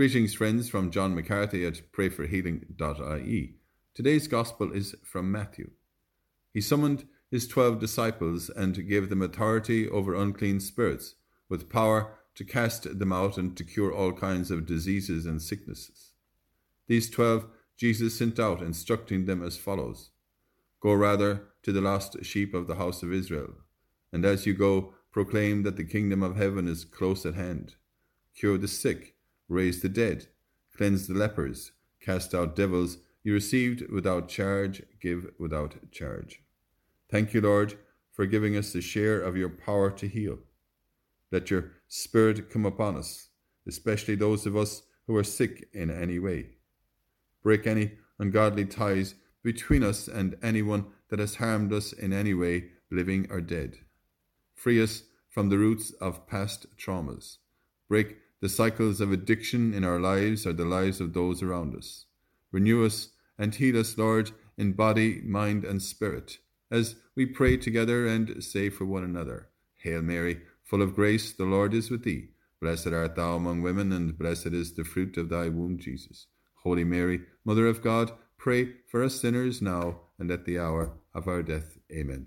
Greetings, friends, from John McCarthy at prayforhealing.ie. Today's Gospel is from Matthew. He summoned his twelve disciples and gave them authority over unclean spirits, with power to cast them out and to cure all kinds of diseases and sicknesses. These twelve Jesus sent out, instructing them as follows Go rather to the lost sheep of the house of Israel, and as you go, proclaim that the kingdom of heaven is close at hand. Cure the sick, raise the dead, cleanse the lepers, cast out devils. You received without charge, give without charge. Thank you, Lord, for giving us the share of your power to heal. Let your Spirit come upon us, especially those of us who are sick in any way. Break any ungodly ties between us and anyone that has harmed us in any way, living or dead. Free us from the roots of past traumas. Break the cycles of addiction in our lives are the lives of those around us. Renew us and heal us, Lord, in body, mind, and spirit, as we pray together and say for one another Hail Mary, full of grace, the Lord is with thee. Blessed art thou among women, and blessed is the fruit of thy womb, Jesus. Holy Mary, Mother of God, pray for us sinners now and at the hour of our death. Amen.